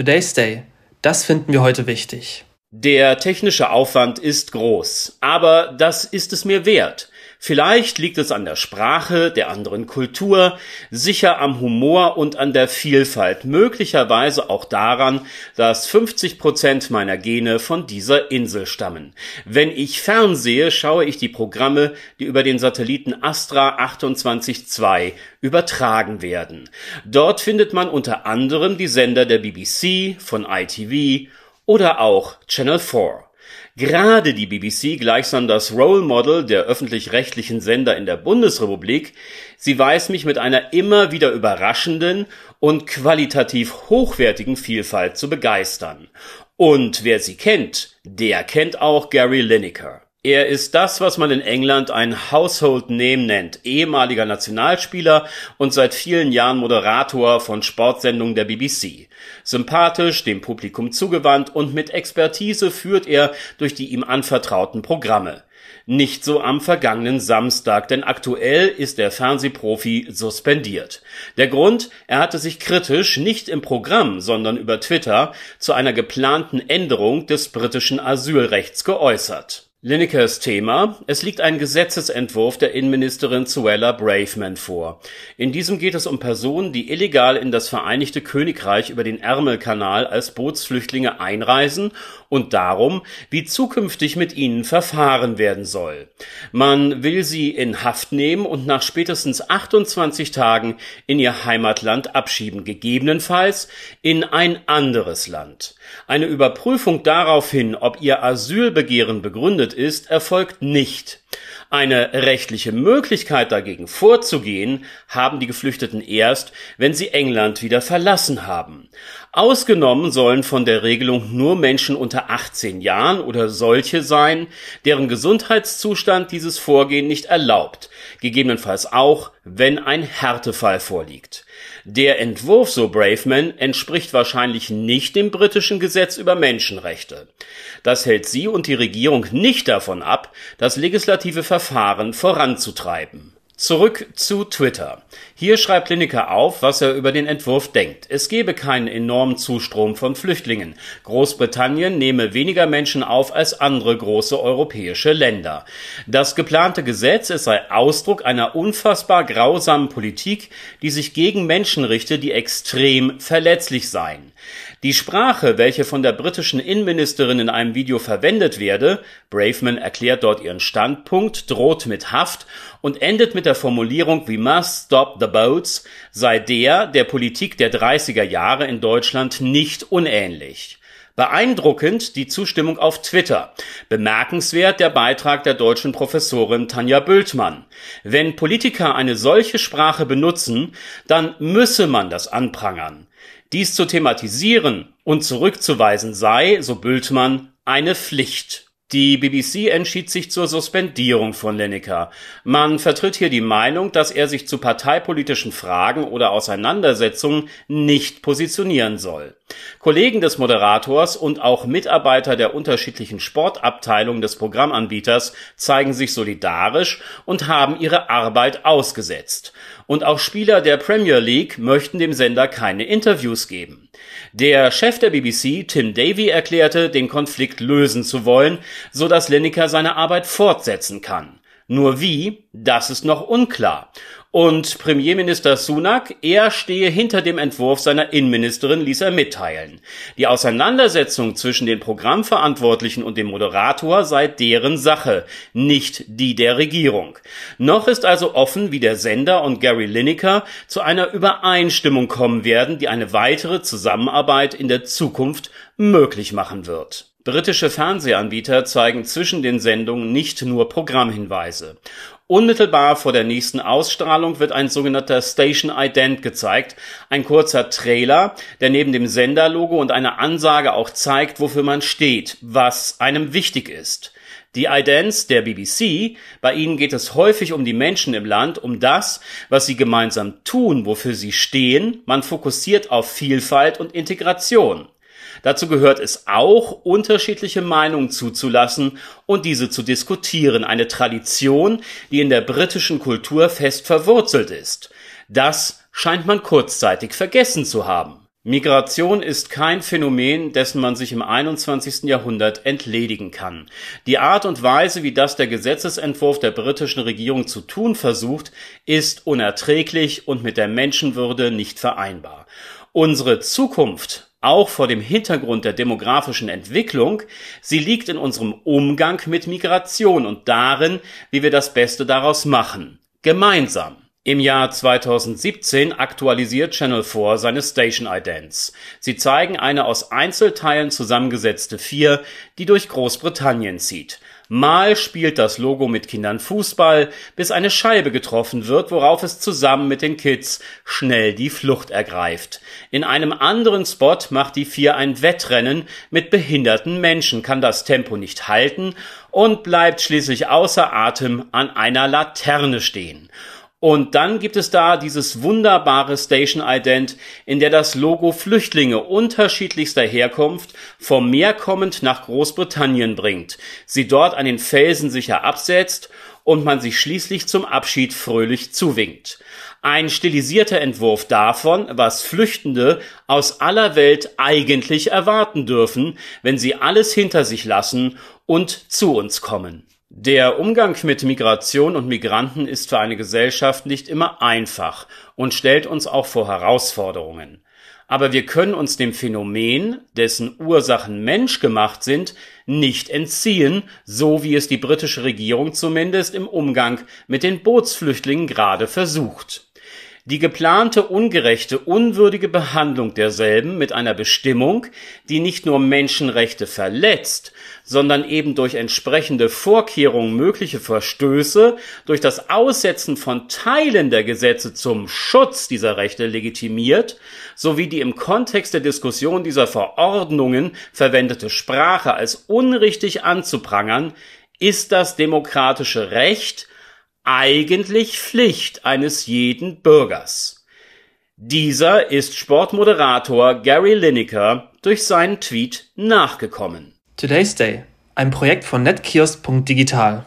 Today's Day. Das finden wir heute wichtig. Der technische Aufwand ist groß, aber das ist es mir wert. Vielleicht liegt es an der Sprache, der anderen Kultur, sicher am Humor und an der Vielfalt, möglicherweise auch daran, dass 50 Prozent meiner Gene von dieser Insel stammen. Wenn ich fernsehe, schaue ich die Programme, die über den Satelliten Astra 28.2 übertragen werden. Dort findet man unter anderem die Sender der BBC, von ITV oder auch Channel 4. Gerade die BBC gleichsam das Role Model der öffentlich-rechtlichen Sender in der Bundesrepublik, sie weiß mich mit einer immer wieder überraschenden und qualitativ hochwertigen Vielfalt zu begeistern. Und wer sie kennt, der kennt auch Gary Lineker. Er ist das, was man in England ein Household Name nennt, ehemaliger Nationalspieler und seit vielen Jahren Moderator von Sportsendungen der BBC. Sympathisch, dem Publikum zugewandt und mit Expertise führt er durch die ihm anvertrauten Programme. Nicht so am vergangenen Samstag, denn aktuell ist der Fernsehprofi suspendiert. Der Grund, er hatte sich kritisch nicht im Programm, sondern über Twitter zu einer geplanten Änderung des britischen Asylrechts geäußert. Linekers Thema: Es liegt ein Gesetzesentwurf der Innenministerin Suella Braverman vor. In diesem geht es um Personen, die illegal in das Vereinigte Königreich über den Ärmelkanal als Bootsflüchtlinge einreisen und darum, wie zukünftig mit ihnen verfahren werden soll. Man will sie in Haft nehmen und nach spätestens 28 Tagen in ihr Heimatland abschieben, gegebenenfalls in ein anderes Land. Eine Überprüfung daraufhin, ob ihr Asylbegehren begründet ist, erfolgt nicht. Eine rechtliche Möglichkeit dagegen vorzugehen, haben die Geflüchteten erst, wenn sie England wieder verlassen haben. Ausgenommen sollen von der Regelung nur Menschen unter 18 Jahren oder solche sein, deren Gesundheitszustand dieses Vorgehen nicht erlaubt, gegebenenfalls auch, wenn ein Härtefall vorliegt. Der Entwurf, so Braveman, entspricht wahrscheinlich nicht dem britischen Gesetz über Menschenrechte. Das hält sie und die Regierung nicht davon ab, das legislative Verfahren voranzutreiben. Zurück zu Twitter. Hier schreibt Lineker auf, was er über den Entwurf denkt. Es gebe keinen enormen Zustrom von Flüchtlingen. Großbritannien nehme weniger Menschen auf als andere große europäische Länder. Das geplante Gesetz, es sei Ausdruck einer unfassbar grausamen Politik, die sich gegen Menschen richte, die extrem verletzlich seien. Die Sprache, welche von der britischen Innenministerin in einem Video verwendet werde, Braveman erklärt dort ihren Standpunkt, droht mit Haft und endet mit der Formulierung We must stop the boats, sei der der Politik der 30er Jahre in Deutschland nicht unähnlich. Beeindruckend die Zustimmung auf Twitter. Bemerkenswert der Beitrag der deutschen Professorin Tanja Bültmann. Wenn Politiker eine solche Sprache benutzen, dann müsse man das anprangern. Dies zu thematisieren und zurückzuweisen sei, so Bültmann, eine Pflicht. Die BBC entschied sich zur Suspendierung von Lineker. Man vertritt hier die Meinung, dass er sich zu parteipolitischen Fragen oder Auseinandersetzungen nicht positionieren soll. Kollegen des Moderators und auch Mitarbeiter der unterschiedlichen Sportabteilungen des Programmanbieters zeigen sich solidarisch und haben ihre Arbeit ausgesetzt. Und auch Spieler der Premier League möchten dem Sender keine Interviews geben. Der Chef der BBC, Tim Davy, erklärte, den Konflikt lösen zu wollen, so dass Lineker seine Arbeit fortsetzen kann. Nur wie, das ist noch unklar. Und Premierminister Sunak, er stehe hinter dem Entwurf seiner Innenministerin, ließ er mitteilen. Die Auseinandersetzung zwischen den Programmverantwortlichen und dem Moderator sei deren Sache, nicht die der Regierung. Noch ist also offen, wie der Sender und Gary Lineker zu einer Übereinstimmung kommen werden, die eine weitere Zusammenarbeit in der Zukunft möglich machen wird. Britische Fernsehanbieter zeigen zwischen den Sendungen nicht nur Programmhinweise. Unmittelbar vor der nächsten Ausstrahlung wird ein sogenannter Station Ident gezeigt, ein kurzer Trailer, der neben dem Senderlogo und einer Ansage auch zeigt, wofür man steht, was einem wichtig ist. Die Idents der BBC, bei ihnen geht es häufig um die Menschen im Land, um das, was sie gemeinsam tun, wofür sie stehen, man fokussiert auf Vielfalt und Integration. Dazu gehört es auch, unterschiedliche Meinungen zuzulassen und diese zu diskutieren, eine Tradition, die in der britischen Kultur fest verwurzelt ist. Das scheint man kurzzeitig vergessen zu haben. Migration ist kein Phänomen, dessen man sich im 21. Jahrhundert entledigen kann. Die Art und Weise, wie das der Gesetzesentwurf der britischen Regierung zu tun versucht, ist unerträglich und mit der Menschenwürde nicht vereinbar. Unsere Zukunft, auch vor dem Hintergrund der demografischen Entwicklung, sie liegt in unserem Umgang mit Migration und darin, wie wir das Beste daraus machen. Gemeinsam. Im Jahr 2017 aktualisiert Channel 4 seine Station Idents. Sie zeigen eine aus Einzelteilen zusammengesetzte Vier, die durch Großbritannien zieht. Mal spielt das Logo mit Kindern Fußball, bis eine Scheibe getroffen wird, worauf es zusammen mit den Kids schnell die Flucht ergreift. In einem anderen Spot macht die Vier ein Wettrennen mit behinderten Menschen, kann das Tempo nicht halten und bleibt schließlich außer Atem an einer Laterne stehen. Und dann gibt es da dieses wunderbare Station Ident, in der das Logo Flüchtlinge unterschiedlichster Herkunft vom Meer kommend nach Großbritannien bringt, sie dort an den Felsen sicher absetzt und man sich schließlich zum Abschied fröhlich zuwinkt. Ein stilisierter Entwurf davon, was Flüchtende aus aller Welt eigentlich erwarten dürfen, wenn sie alles hinter sich lassen und zu uns kommen. Der Umgang mit Migration und Migranten ist für eine Gesellschaft nicht immer einfach und stellt uns auch vor Herausforderungen. Aber wir können uns dem Phänomen, dessen Ursachen menschgemacht sind, nicht entziehen, so wie es die britische Regierung zumindest im Umgang mit den Bootsflüchtlingen gerade versucht die geplante ungerechte, unwürdige Behandlung derselben mit einer Bestimmung, die nicht nur Menschenrechte verletzt, sondern eben durch entsprechende Vorkehrungen mögliche Verstöße durch das Aussetzen von Teilen der Gesetze zum Schutz dieser Rechte legitimiert, sowie die im Kontext der Diskussion dieser Verordnungen verwendete Sprache als unrichtig anzuprangern, ist das demokratische Recht eigentlich Pflicht eines jeden Bürgers. Dieser ist Sportmoderator Gary Lineker durch seinen Tweet nachgekommen. Today's Day, ein Projekt von netkiosk.digital.